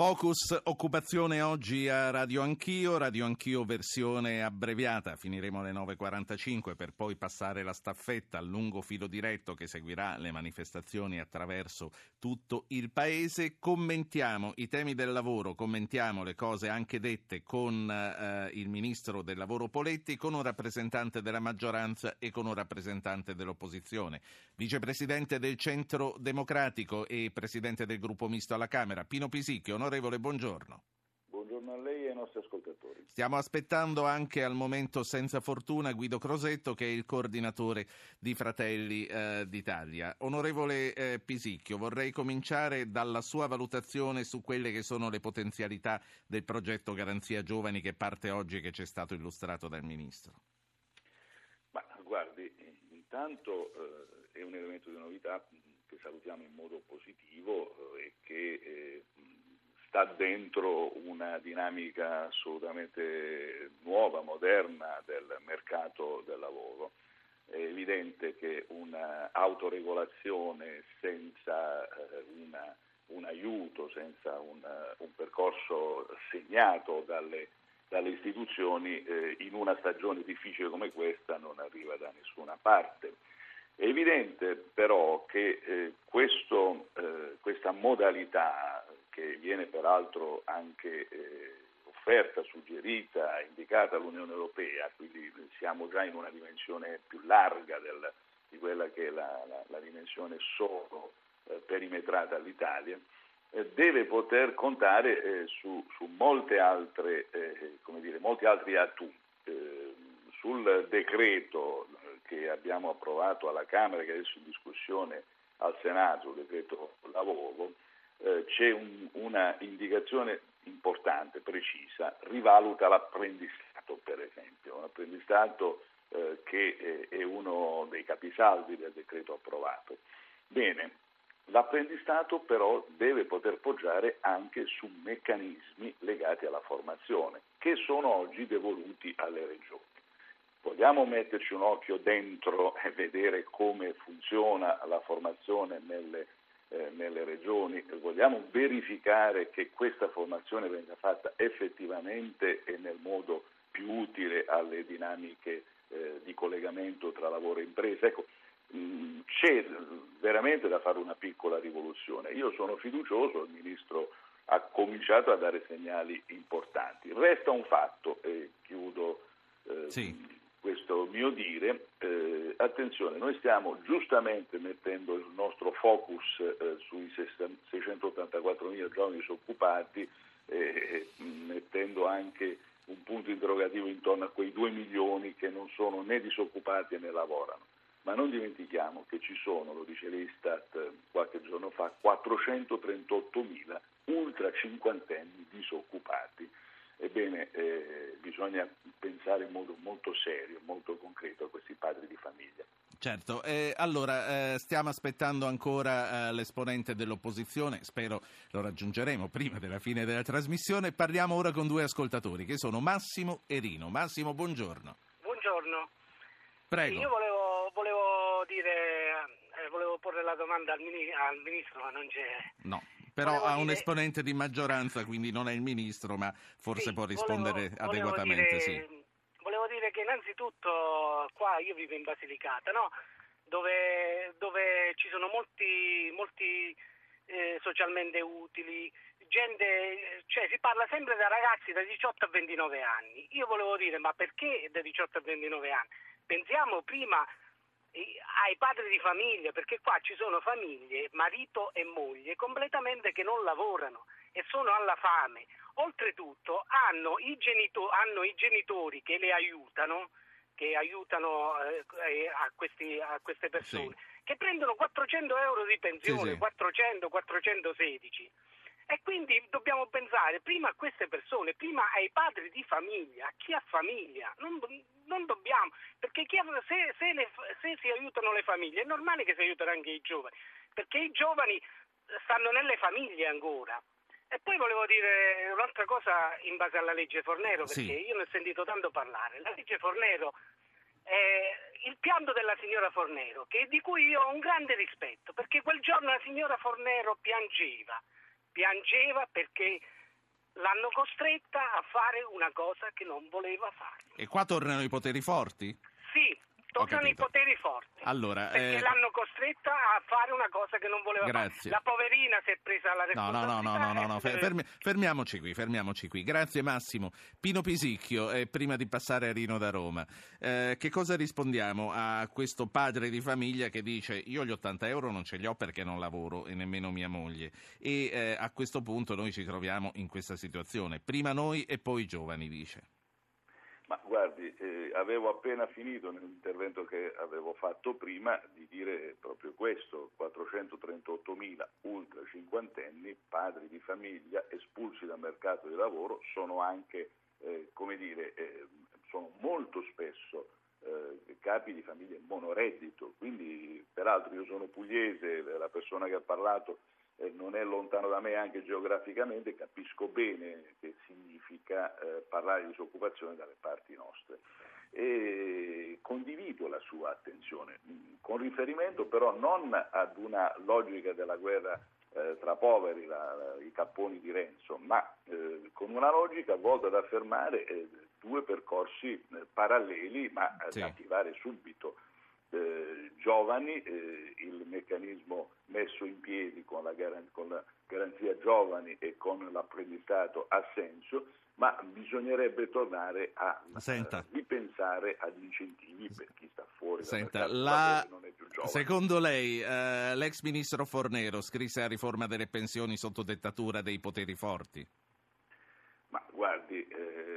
Focus occupazione oggi a Radio Anch'io, Radio Anch'io versione abbreviata, finiremo alle 9.45 per poi passare la staffetta al lungo filo diretto che seguirà le manifestazioni attraverso tutto il paese. Commentiamo i temi del lavoro, commentiamo le cose anche dette con eh, il Ministro del Lavoro Poletti, con un rappresentante della maggioranza e con un rappresentante dell'opposizione. Vicepresidente del Centro Democratico e Presidente del Gruppo Misto alla Camera, Pino Pisicchio. Onorevole, buongiorno. Buongiorno a lei e ai nostri ascoltatori. Stiamo aspettando anche al momento senza fortuna Guido Crosetto che è il coordinatore di Fratelli eh, d'Italia. Onorevole eh, Pisicchio, vorrei cominciare dalla sua valutazione su quelle che sono le potenzialità del progetto Garanzia Giovani che parte oggi e che ci è stato illustrato dal Ministro. Ma guardi, intanto eh, è un elemento di novità che salutiamo in modo positivo eh, e che eh, sta dentro una dinamica assolutamente nuova, moderna del mercato del lavoro. È evidente che un'autoregolazione senza eh, una, un aiuto, senza un, un percorso segnato dalle, dalle istituzioni, eh, in una stagione difficile come questa non arriva da nessuna parte. È evidente però che eh, questo, eh, questa modalità che viene peraltro anche eh, offerta, suggerita, indicata all'Unione Europea, quindi siamo già in una dimensione più larga del, di quella che è la, la, la dimensione solo eh, perimetrata all'Italia, eh, deve poter contare eh, su, su, altre, eh, dire, molti altri atu. Eh, sul decreto che abbiamo approvato alla Camera, che è adesso in discussione al Senato, il decreto lavoro, eh, c'è un, una indicazione importante, precisa, rivaluta l'apprendistato per esempio, un apprendistato eh, che eh, è uno dei capisaldi del decreto approvato. Bene, l'apprendistato però deve poter poggiare anche su meccanismi legati alla formazione, che sono oggi devoluti alle regioni. Vogliamo metterci un occhio dentro e vedere come funziona la formazione nelle eh, nelle regioni, vogliamo verificare che questa formazione venga fatta effettivamente e nel modo più utile alle dinamiche eh, di collegamento tra lavoro e impresa. Ecco, mm, c'è veramente da fare una piccola rivoluzione. Io sono fiducioso, il Ministro ha cominciato a dare segnali importanti. Resta un fatto, e chiudo eh, sì questo mio dire, eh, attenzione, noi stiamo giustamente mettendo il nostro focus eh, sui 684.000 giovani disoccupati, eh, mettendo anche un punto interrogativo intorno a quei 2 milioni che non sono né disoccupati né lavorano. Ma non dimentichiamo che ci sono, lo dice l'Istat eh, qualche giorno fa, 438.000 ultra cinquantenni disoccupati Ebbene, eh, bisogna pensare in modo molto serio, molto concreto a questi padri di famiglia. Certo, eh, allora eh, stiamo aspettando ancora eh, l'esponente dell'opposizione, spero lo raggiungeremo prima della fine della trasmissione. Parliamo ora con due ascoltatori che sono Massimo e Rino. Massimo, buongiorno. Buongiorno. Prego. Io volevo, volevo dire, eh, volevo porre la domanda al, ministro, ma non c'è. No però ha un dire... esponente di maggioranza, quindi non è il ministro, ma forse sì, può rispondere volevo, adeguatamente. Volevo dire, sì. Dire che innanzitutto qua io vivo in Basilicata, no? dove, dove, ci sono molti, molti eh, socialmente utili, gente, cioè si parla sempre da ragazzi da 18 a 29 anni. Io volevo dire, ma perché da 18 a 29 anni? Pensiamo prima ai padri di famiglia, perché qua ci sono famiglie, marito e moglie, completamente che non lavorano e sono alla fame. Oltretutto hanno i, genito- hanno i genitori che le aiutano, che aiutano eh, a, questi, a, queste persone, sì. che prendono 400 euro di pensione, sì, sì. 400, 416 e quindi dobbiamo pensare prima a queste persone, prima ai padri di famiglia, a chi ha famiglia. Non, non dobbiamo, perché chi, se, se, le, se si aiutano le famiglie è normale che si aiutino anche i giovani, perché i giovani stanno nelle famiglie ancora. E poi volevo dire un'altra cosa in base alla legge Fornero, perché sì. io ne ho sentito tanto parlare. La legge Fornero è il pianto della signora Fornero, di cui io ho un grande rispetto, perché quel giorno la signora Fornero piangeva piangeva perché l'hanno costretta a fare una cosa che non voleva fare. E qua tornano i poteri forti? Sì, Toccano i poteri forti. Allora, perché eh... l'hanno costretta a fare una cosa che non voleva Grazie. fare. La poverina si è presa la responsabilità. No, no, no, no, no, no. Fermi, fermiamoci qui, fermiamoci qui. Grazie Massimo. Pino Pisicchio, eh, prima di passare a Rino da Roma, eh, che cosa rispondiamo a questo padre di famiglia che dice io gli 80 euro non ce li ho perché non lavoro e nemmeno mia moglie e eh, a questo punto noi ci troviamo in questa situazione. Prima noi e poi i giovani, dice. Ma guardi, eh, avevo appena finito nell'intervento che avevo fatto prima di dire proprio questo, 438.000 ultra cinquantenni, padri di famiglia espulsi dal mercato del lavoro, sono anche, eh, come dire, eh, sono molto spesso eh, capi di famiglie monoreddito, quindi peraltro io sono pugliese, la persona che ha parlato eh, non è lontano da me anche geograficamente, capisco bene che significa eh, parlare di disoccupazione dalle parti nostre. E condivido la sua attenzione, con riferimento però non ad una logica della guerra eh, tra poveri, la, i capponi di Renzo, ma eh, con una logica volta ad affermare eh, due percorsi paralleli ma sì. da attivare subito giovani, il meccanismo messo in piedi con la, gar- con la, garanzia giovani e con l'apprendistato ha senso, ma bisognerebbe tornare a Senta. ripensare agli incentivi per chi sta fuori Senta, la... non è più giovane. Secondo lei eh, l'ex ministro Fornero scrisse la riforma delle pensioni sotto dettatura dei poteri forti? Ma guardi, eh,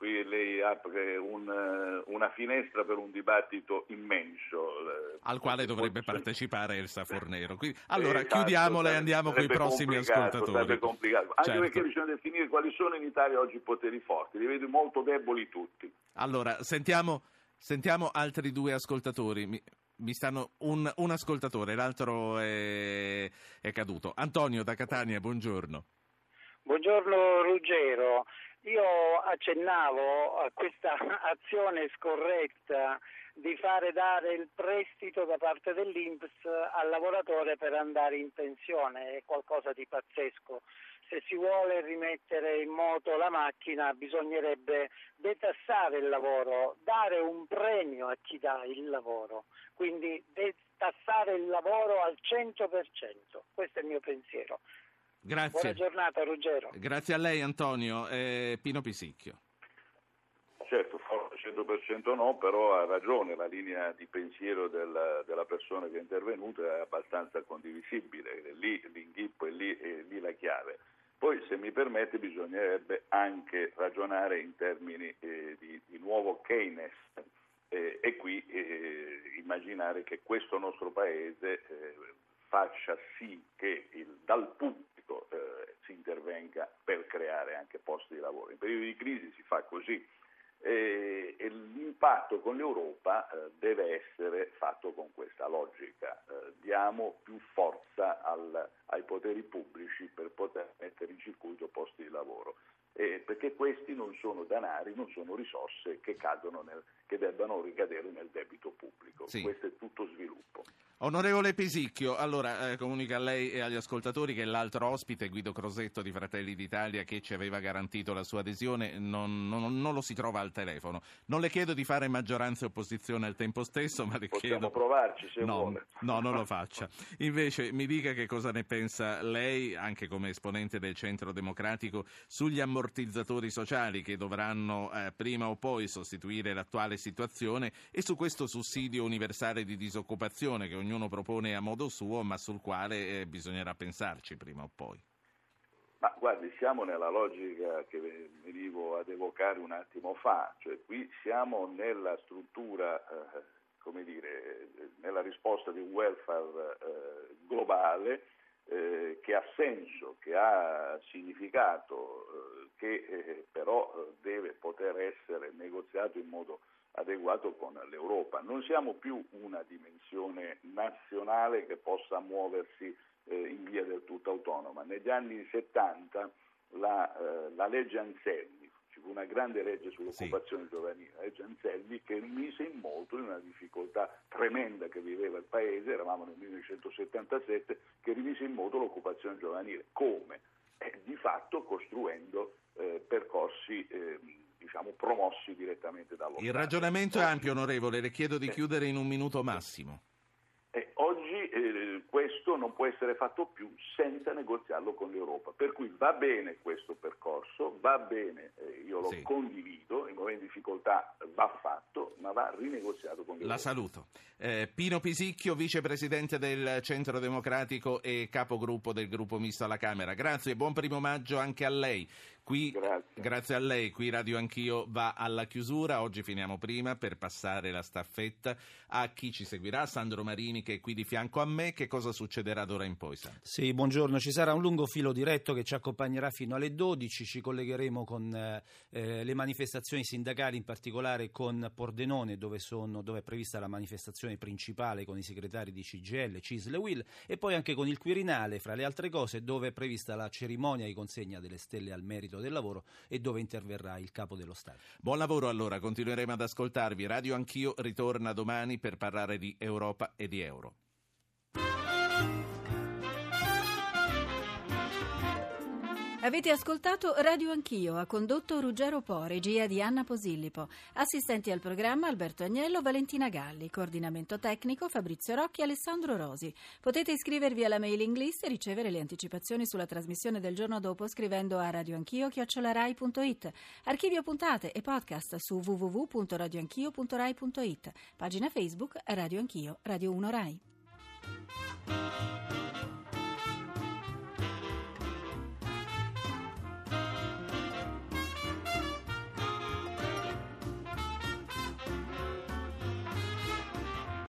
qui lei apre un, eh, una finestra per un dibattito immenso. Eh, Al quale dovrebbe partecipare Elsa Fornero. Quindi, allora esatto, chiudiamola e andiamo con i prossimi ascoltatori. Sarebbe complicato, anche certo. perché bisogna definire quali sono in Italia oggi i poteri forti, li vedo molto deboli tutti. Allora, sentiamo, sentiamo altri due ascoltatori. Mi, mi stanno un, un, ascoltatore, l'altro è, è caduto. Antonio da Catania, buongiorno. Buongiorno Ruggero. Io accennavo a questa azione scorretta di fare dare il prestito da parte dell'Inps al lavoratore per andare in pensione, è qualcosa di pazzesco. Se si vuole rimettere in moto la macchina bisognerebbe detassare il lavoro, dare un premio a chi dà il lavoro, quindi detassare il lavoro al 100%, questo è il mio pensiero. Grazie. Buona giornata Ruggero. Grazie a lei Antonio. Eh, Pino Pisicchio. Certo, 100% no, però ha ragione, la linea di pensiero della, della persona che è intervenuta è abbastanza condivisibile, lì l'inghippo è lì, è lì la chiave. Poi, se mi permette, bisognerebbe anche ragionare in termini eh, di, di, nuovo Keynes eh, e qui eh, immaginare che questo nostro Paese eh, faccia sì che il, dal pubblico eh, si intervenga per creare anche posti di lavoro. In periodi di crisi si fa così e, e l'impatto con l'Europa eh, deve essere fatto con questa logica. Eh, diamo più forza al, ai poteri pubblici per poter mettere in circuito posti di lavoro. Eh, perché questi non sono danari, non sono risorse che, nel, che debbano ricadere nel debito pubblico. Sì. Questo è tutto sviluppo. Onorevole Pesicchio, allora eh, comunica a lei e agli ascoltatori che l'altro ospite, Guido Crosetto di Fratelli d'Italia, che ci aveva garantito la sua adesione, non, non, non, lo si trova al telefono. Non le chiedo di fare maggioranza e opposizione al tempo stesso, ma le Possiamo chiedo... provarci se no, vuole. No, non lo faccia. Invece mi dica che cosa ne pensa lei, anche come esponente del Centro Democratico, sugli ammortizzatori sociali che dovranno eh, prima o poi sostituire l'attuale situazione e su questo sussidio universale di disoccupazione che ogni ognuno propone a modo suo, ma sul quale eh, bisognerà pensarci prima o poi. Ma guardi, siamo nella logica che venivo ad evocare un attimo fa, cioè qui siamo nella struttura, eh, come dire, nella risposta di un welfare eh, globale eh, che ha senso, che ha significato, eh, che eh, però deve poter essere negoziato in modo adeguato con l'Europa. Non siamo più una dimensione nazionale che possa muoversi eh, in via del tutto autonoma. Negli anni 70 la, eh, la legge Anselmi, ci fu una grande legge sull'occupazione sì. giovanile, la legge Anselmi, che mise in moto in una difficoltà tremenda che viveva il Paese, eravamo nel 1977, che rimise in moto l'occupazione giovanile. Come? Eh, di fatto costruendo eh, percorsi eh, diciamo, promossi direttamente dallo Il ragionamento è ampio, onorevole, le chiedo di chiudere in un minuto massimo. Eh, oggi eh, questo non può essere fatto più senza negoziarlo con l'Europa, per cui va bene questo percorso, va bene, eh, io lo sì. condivido, in momenti di difficoltà va fatto, ma va rinegoziato con l'Europa. La saluto. Eh, Pino Pisicchio, vicepresidente del Centro Democratico e capogruppo del gruppo misto alla Camera. Grazie, buon primo maggio anche a lei. Qui, grazie. grazie. a lei, qui Radio Anch'io va alla chiusura, oggi finiamo prima per passare la staffetta a chi ci seguirà, Sandro Marini che è qui di fianco a me, che cosa succederà d'ora in poi? Sandro? Sì, buongiorno, ci sarà un lungo filo diretto che ci accompagnerà fino alle 12, ci collegheremo con eh, eh, le manifestazioni sindacali, in particolare con Pordenone dove, sono, dove, è prevista la manifestazione principale con i segretari di CGL, CISL e WIL e poi anche con il Quirinale, fra le altre cose, dove è prevista la cerimonia di consegna delle stelle al merito del lavoro e dove interverrà il capo dello Stato. Buon lavoro allora, continueremo ad ascoltarvi. Radio Anch'io ritorna domani per parlare di Europa e di euro. Avete ascoltato Radio Anch'io, ha condotto Ruggero Po, regia di Anna Posillipo. Assistenti al programma Alberto Agnello, Valentina Galli, coordinamento tecnico Fabrizio Rocchi e Alessandro Rosi. Potete iscrivervi alla mailing list e ricevere le anticipazioni sulla trasmissione del giorno dopo scrivendo a radioanchio.it. Archivio puntate e podcast su www.radioanchio.rai.it. Pagina Facebook Radio Anch'io, Radio 1 Rai.